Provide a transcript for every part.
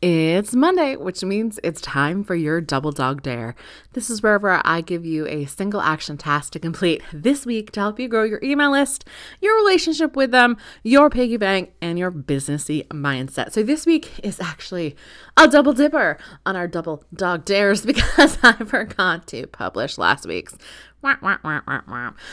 It's Monday, which means it's time for your double dog dare. This is wherever I give you a single action task to complete this week to help you grow your email list, your relationship with them, your piggy bank, and your businessy mindset. So this week is actually a double dipper on our double dog dares because I forgot to publish last week's.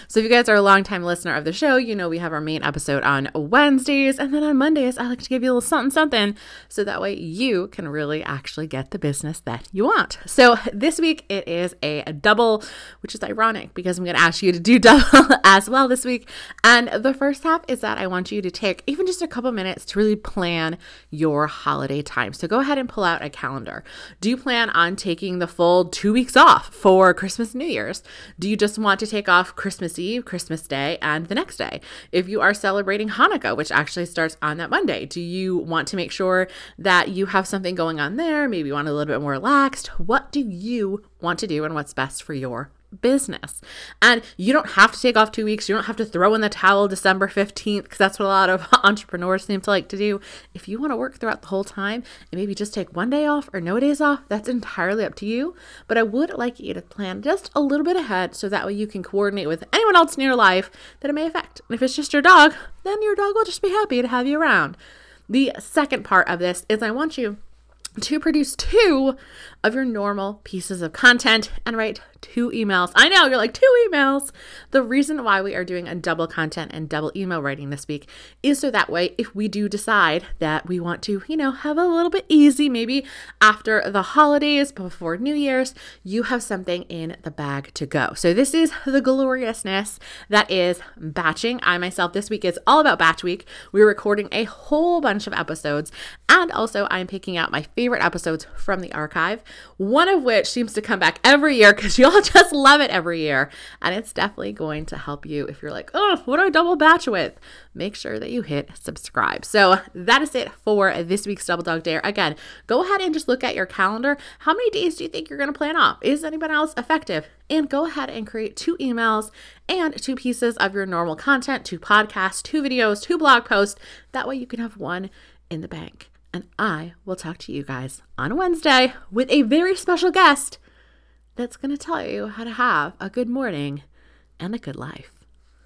So, if you guys are a longtime listener of the show, you know we have our main episode on Wednesdays. And then on Mondays, I like to give you a little something, something, so that way you can really actually get the business that you want. So, this week it is a, double, which is ironic because I'm going to ask you to do double as well this week. And the first half is that I want you to take even just a couple minutes to really plan your holiday time. So, go ahead and pull out a calendar. Do you plan on taking the full two weeks off for Christmas, and New Year's? Do you you just want to take off Christmas Eve, Christmas Day, and the next day. If you are celebrating Hanukkah, which actually starts on that Monday, do you want to make sure that you have something going on there? Maybe you want a little bit more relaxed. What do you want to do and what's best for your business. And you don't have to take off two weeks. You don't have to throw in the towel December 15th because that's what a lot of entrepreneurs seem to like to do. If you want to work throughout the whole time and maybe just take one day off or no days off, that's entirely up to you. But I would like you to plan just a little bit ahead so that way you can coordinate with anyone else in your life that it may affect. And if it's just your dog, then your dog will just be happy to have you around. The second part of this is I want you to produce two of your normal pieces of content and write two emails. I know you're like, two emails. The reason why we are doing a double content and double email writing this week is so that way, if we do decide that we want to, you know, have a little bit easy, maybe after the holidays, before New Year's, you have something in the bag to go. So, this is the gloriousness that is batching. I myself, this week is all about batch week. We're recording a whole bunch of episodes, and also I'm picking out my favorite episodes from the archive, one of which seems to come back every year because y'all just love it every year. And it's definitely going to help you if you're like, oh, what do I double batch with? Make sure that you hit subscribe. So that is it for this week's Double Dog Dare. Again, go ahead and just look at your calendar. How many days do you think you're going to plan off? Is anyone else effective? And go ahead and create two emails and two pieces of your normal content, two podcasts, two videos, two blog posts. That way you can have one in the bank. And I will talk to you guys on Wednesday with a very special guest that's going to tell you how to have a good morning and a good life.